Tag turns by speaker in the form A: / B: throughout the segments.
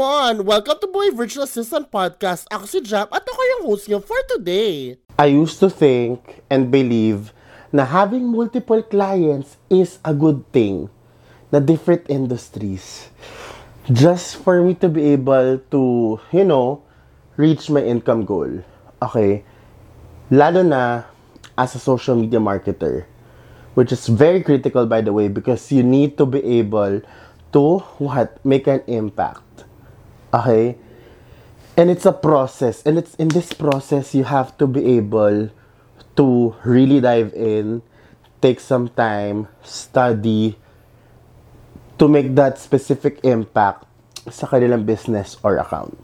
A: come on! Welcome to Boy Virtual Assistant Podcast. Ako si Jap at ako yung host niyo for today.
B: I used to think and believe na having multiple clients is a good thing na different industries. Just for me to be able to, you know, reach my income goal. Okay? Lalo na as a social media marketer. Which is very critical by the way because you need to be able to what make an impact okay and it's a process and it's in this process you have to be able to really dive in take some time study to make that specific impact sa kanilang business or account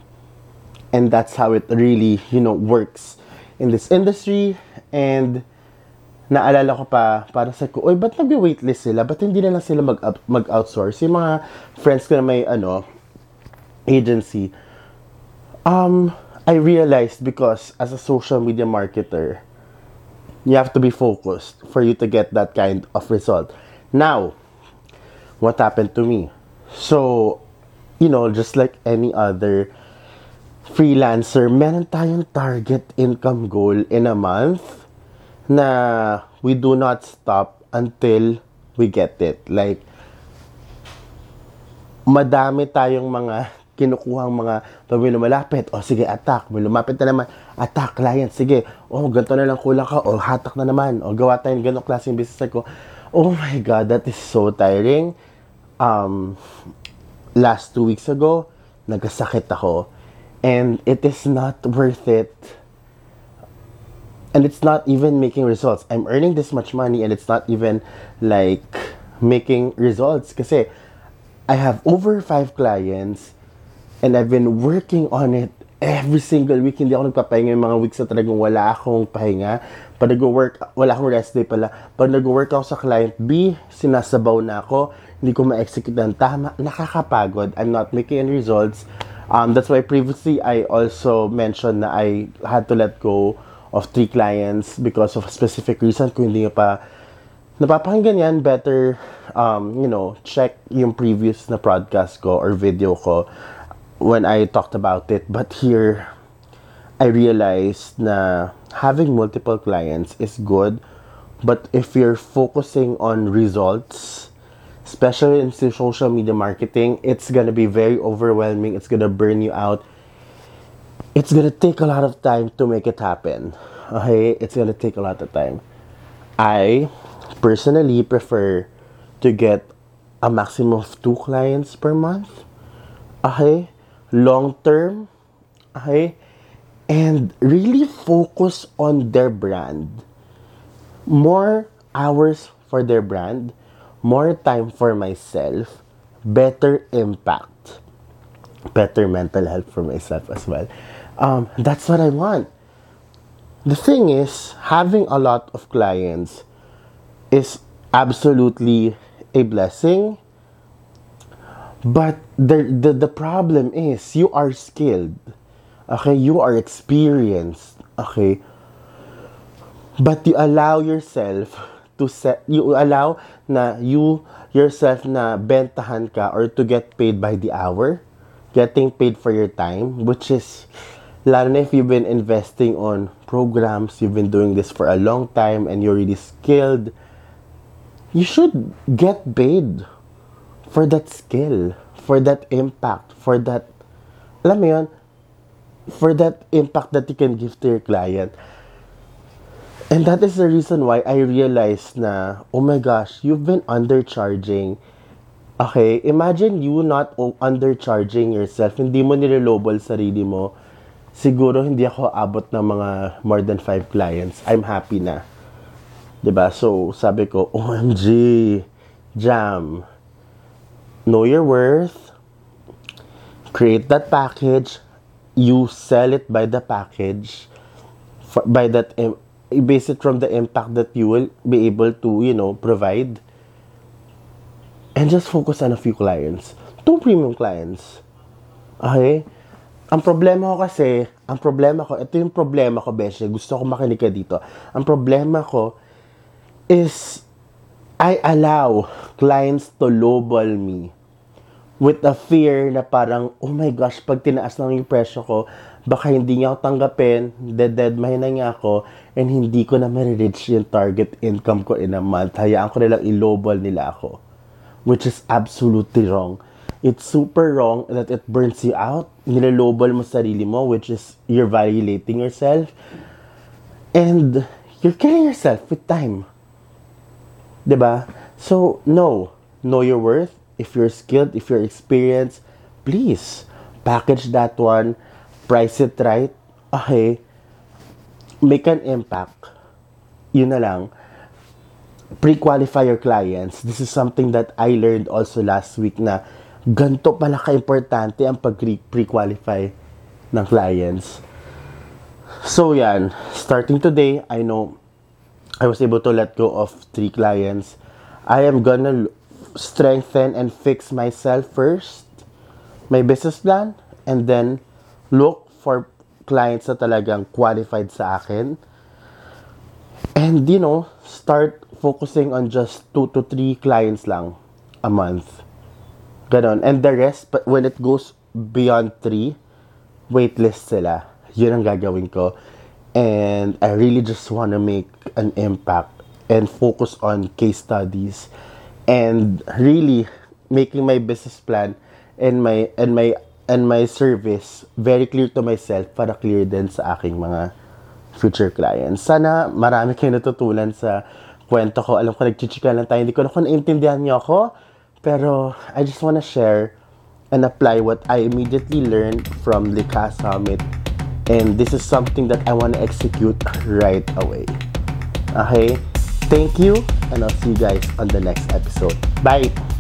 B: and that's how it really you know works in this industry and naalala ko pa, para sa ko, oy, ba't nag-waitlist sila? Ba't hindi na lang sila mag, mag-outsource? Yung mga friends ko na may, ano, agency, um, I realized because as a social media marketer, you have to be focused for you to get that kind of result. Now, what happened to me? So, you know, just like any other freelancer, meron tayong target income goal in a month na we do not stop until we get it. Like, madami tayong mga kinukuhang mga pag may lumalapit, o oh, sige, attack. May lumapit na naman, attack, client, sige. Oh, ganito na lang kulang ka, o, oh, hatak na naman. O, gawa tayo ng ganong klaseng business ko. Oh my God, that is so tiring. Um, last two weeks ago, nagkasakit ako. And it is not worth it and it's not even making results. I'm earning this much money and it's not even like making results kasi I have over five clients and I've been working on it every single week. Hindi ako nagpapahinga yung mga weeks na talagang wala akong pahinga. Pag nag-work, wala akong rest day pala. Pag nag-work ako sa client B, sinasabaw na ako. Hindi ko ma-execute ng tama. Nakakapagod. I'm not making any results. Um, that's why previously I also mentioned na I had to let go of three clients because of a specific reason. Kung hindi pa napapakinggan yan, better, um, you know, check yung previous na podcast ko or video ko when I talked about it. But here, I realized na having multiple clients is good. But if you're focusing on results, especially in social media marketing, it's gonna be very overwhelming. It's gonna burn you out it's gonna take a lot of time to make it happen. Okay, it's gonna take a lot of time. I personally prefer to get a maximum of two clients per month. Okay, long term. Okay, and really focus on their brand. More hours for their brand, more time for myself, better impact, better mental health for myself as well. Um, that's what I want. The thing is, having a lot of clients is absolutely a blessing. But the, the, the problem is, you are skilled. Okay, you are experienced. Okay, but you allow yourself to set, you allow na you yourself na bentahan ka or to get paid by the hour, getting paid for your time, which is lalo na if you've been investing on programs, you've been doing this for a long time and you're really skilled, you should get paid for that skill, for that impact, for that, alam mo yun, for that impact that you can give to your client. And that is the reason why I realized na, oh my gosh, you've been undercharging. Okay, imagine you not undercharging yourself. Hindi mo nilolobol sarili mo siguro hindi ako abot ng mga more than 5 clients. I'm happy na. ba? So, sabi ko, OMG, Jam, know your worth, create that package, you sell it by the package, for, by that, base it from the impact that you will be able to, you know, provide, and just focus on a few clients. Two premium clients. Okay? Ang problema ko kasi, ang problema ko, ito yung problema ko, Beshe. Gusto ko makinig ka dito. Ang problema ko is, I allow clients to lowball me with a fear na parang, oh my gosh, pag tinaas lang yung presyo ko, baka hindi niya ako tanggapin, dead-dead mahina niya ako, and hindi ko na ma-reach yung target income ko in a month. Hayaan ko nilang ilobal nila ako. Which is absolutely wrong. It's super wrong that it burns you out. Nilolobal mo sarili mo, which is you're violating yourself. And you're killing yourself with time. ba? So, no. Know your worth. If you're skilled, if you're experienced, please package that one, price it right. Okay. Make an impact. Yun na lang. Pre-qualify your clients. This is something that I learned also last week na ganto pala ka-importante ang pag-pre-qualify ng clients. So yan, starting today, I know I was able to let go of three clients. I am gonna strengthen and fix myself first, my business plan, and then look for clients na talagang qualified sa akin. And you know, start focusing on just two to three clients lang a month. Ganon. And the rest, but when it goes beyond three, waitlist sila. Yun ang gagawin ko. And I really just want to make an impact and focus on case studies and really making my business plan and my and my and my service very clear to myself para clear din sa aking mga future clients. Sana marami kayo natutunan sa kwento ko. Alam ko nagchichika lang tayo. Hindi ko na kung naintindihan niyo ako. Pero I just wanna share and apply what I immediately learned from Lika Summit. And this is something that I want to execute right away. Okay? Thank you, and I'll see you guys on the next episode. Bye!